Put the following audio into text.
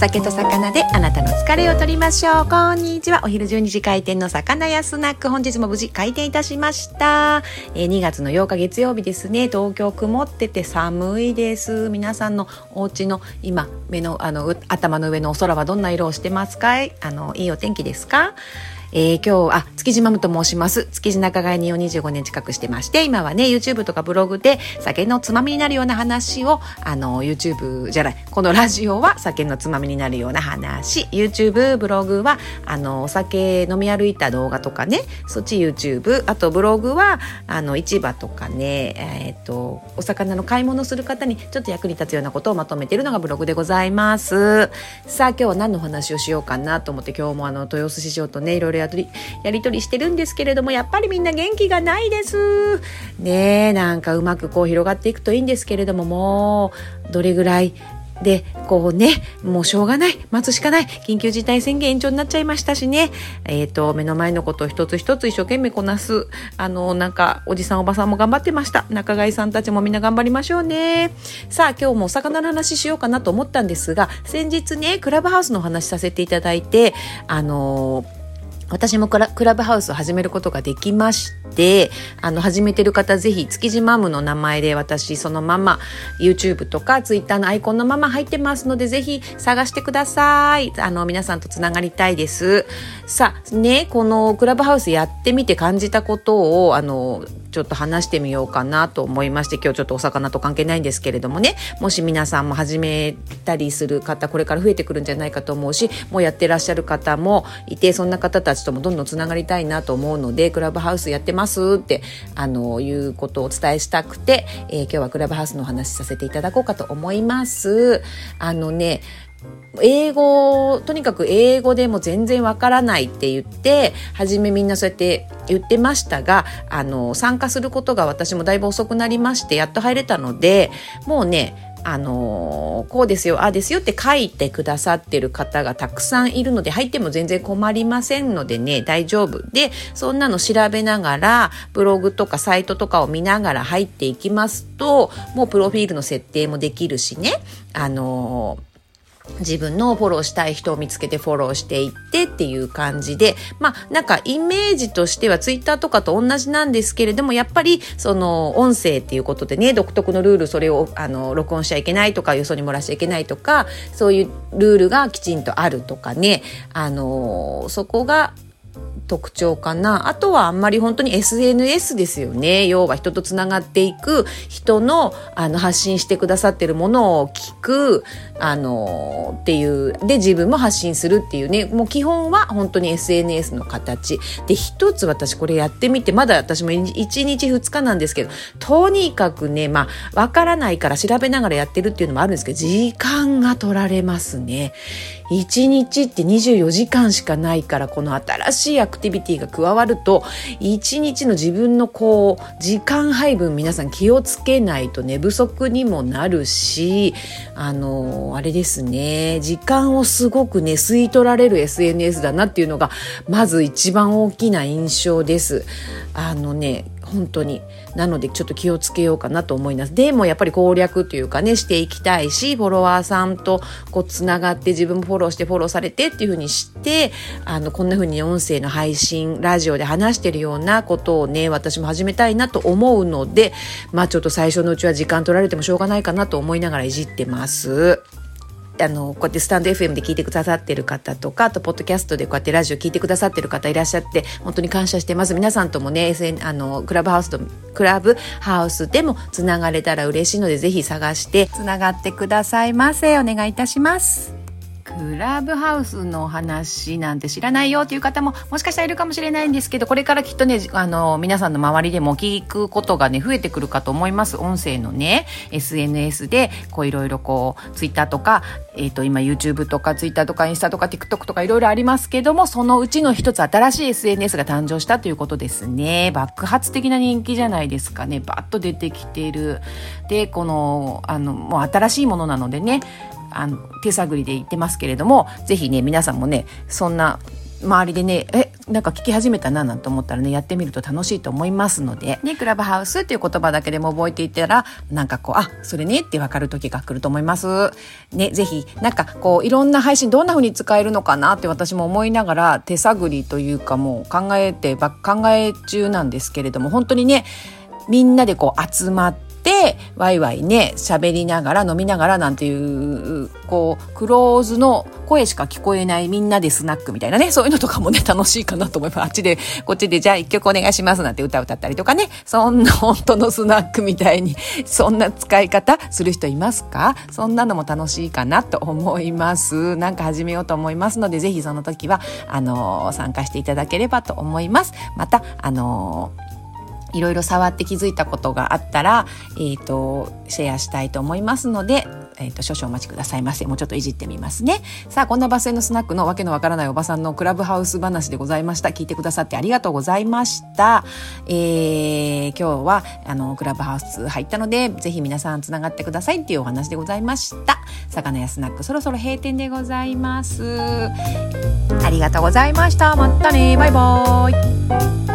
酒と魚であなたの疲れを取りましょう。こんにちは。お昼12時開店の魚屋スナック。本日も無事開店いたしました、えー、2月の8日月曜日ですね。東京曇ってて寒いです。皆さんのお家の今目のあの頭の上のお空はどんな色をしてますかい？あのいいお天気ですか？えー、今日、あ、築地マムと申します。築地仲買人を25年近くしてまして、今はね、YouTube とかブログで酒のつまみになるような話を、あの、YouTube じゃない、このラジオは酒のつまみになるような話、YouTube、ブログは、あの、お酒飲み歩いた動画とかね、そっち YouTube、あとブログは、あの、市場とかね、えっ、と、お魚の買い物する方にちょっと役に立つようなことをまとめているのがブログでございます。さあ、今日は何の話をしようかなと思って、今日もあの、豊洲市場とね、いろいろやりやり取りしてるんですけれどもやっぱりみんな元気がないですねなんかうまくこう広がっていくといいんですけれどももうどれぐらいで、こうね、もうしょうがない。待つしかない。緊急事態宣言延長になっちゃいましたしね。えっ、ー、と、目の前のことを一つ一つ一生懸命こなす。あの、なんか、おじさんおばさんも頑張ってました。仲買さんたちもみんな頑張りましょうね。さあ、今日もお魚の話しようかなと思ったんですが、先日ね、クラブハウスの話させていただいて、あのー私もクラブハウスを始めることができまして、あの、始めてる方ぜひ、築地マムの名前で私そのまま YouTube とか Twitter のアイコンのまま入ってますので、ぜひ探してください。あの、皆さんとつながりたいです。さあ、ね、このクラブハウスやってみて感じたことを、あの、ちょっと話してみようかなと思いまして今日ちょっとお魚と関係ないんですけれどもねもし皆さんも始めたりする方これから増えてくるんじゃないかと思うしもうやってらっしゃる方もいてそんな方たちともどんどんつながりたいなと思うのでクラブハウスやってますってあのいうことをお伝えしたくて、えー、今日はクラブハウスのお話しさせていただこうかと思います。あのね英語、とにかく英語でも全然わからないって言って、初めみんなそうやって言ってましたが、あの、参加することが私もだいぶ遅くなりまして、やっと入れたので、もうね、あのこうですよ、ああですよって書いてくださってる方がたくさんいるので、入っても全然困りませんのでね、大丈夫。で、そんなの調べながら、ブログとかサイトとかを見ながら入っていきますと、もうプロフィールの設定もできるしね、あのー自分のフォローしたい人を見つけてフォローしていってっていう感じで、まあなんかイメージとしてはツイッターとかと同じなんですけれども、やっぱりその音声っていうことでね、独特のルール、それをあの録音しちゃいけないとか、よそに漏らしちゃいけないとか、そういうルールがきちんとあるとかね、あの、そこが特徴かな。あとはあんまり本当に SNS ですよね。要は人とつながっていく、人のあの発信してくださってるものを聞く、あのっていう、で自分も発信するっていうね、もう基本は本当に SNS の形。で、一つ私これやってみて、まだ私も1日2日なんですけど、とにかくね、まあ、わからないから調べながらやってるっていうのもあるんですけど、時間が取られますね。1日って24時間しかないからこの新しいアククティビティが加わると一日の自分のこう時間配分皆さん気をつけないと寝不足にもなるしあのあれですね時間をすごくね吸い取られる SNS だなっていうのがまず一番大きな印象です。あのね本当に。なのでちょっと気をつけようかなと思います。でもやっぱり攻略というかね、していきたいし、フォロワーさんとこうつながって自分もフォローしてフォローされてっていうふうにして、あの、こんな風に音声の配信、ラジオで話してるようなことをね、私も始めたいなと思うので、まあちょっと最初のうちは時間取られてもしょうがないかなと思いながらいじってます。あの、こうやってスタンド FM で聞いてくださってる方とか、あと、ポッドキャストでこうやってラジオ聞いてくださってる方いらっしゃって、本当に感謝してます。皆さんともね、SN、あの、クラブハウスと、クラブハウスでもつながれたら嬉しいので、ぜひ探してつながってくださいませ。お願いいたします。クラブハウスの話なんて知らないよっていう方ももしかしたらいるかもしれないんですけど、これからきっとね、あの、皆さんの周りでも聞くことがね、増えてくるかと思います。音声のね、SNS で、こういろいろこう、ツイッターとか、えっ、ー、と、今 YouTube とかツイッターとかインスタとか TikTok とかいろいろありますけども、そのうちの一つ新しい SNS が誕生したということですね。爆発的な人気じゃないですかね。バッと出てきている。で、この、あの、もう新しいものなのでね、あの手探りで言ってますけれどもぜひね皆さんもねそんな周りでねえなんか聞き始めたななんて思ったらねやってみると楽しいと思いますので。ねクラブハウスっていう言葉だけでも覚えていたらなんかこうあそれねって分かる時が来ると思います。ねぜひなんかこういろんな配信どんな風に使えるのかなって私も思いながら手探りというかもう考えてば考え中なんですけれども本当にねみんなでこう集まってワイワイね喋りながら飲みながらなんていうこうクローズの声しか聞こえないみんなでスナックみたいなねそういうのとかもね楽しいかなと思います。あっちでこっちでじゃあ一曲お願いしますなんて歌歌ったりとかね。そんな本当のスナックみたいにそんな使い方する人いますか？そんなのも楽しいかなと思います。なんか始めようと思いますのでぜひその時はあの参加していただければと思います。またあのいろいろ触って気づいたことがあったら、えっ、ー、と、シェアしたいと思いますので、えっ、ー、と、少々お待ちくださいませ。もうちょっといじってみますね。さあ、こんなバスへのスナックのわけのわからないおばさんのクラブハウス話でございました。聞いてくださってありがとうございました。えー、今日は、あの、クラブハウス入ったので、ぜひ皆さんつながってくださいっていうお話でございました。魚屋スナック、そろそろ閉店でございます。ありがとうございました。またね。バイバーイ。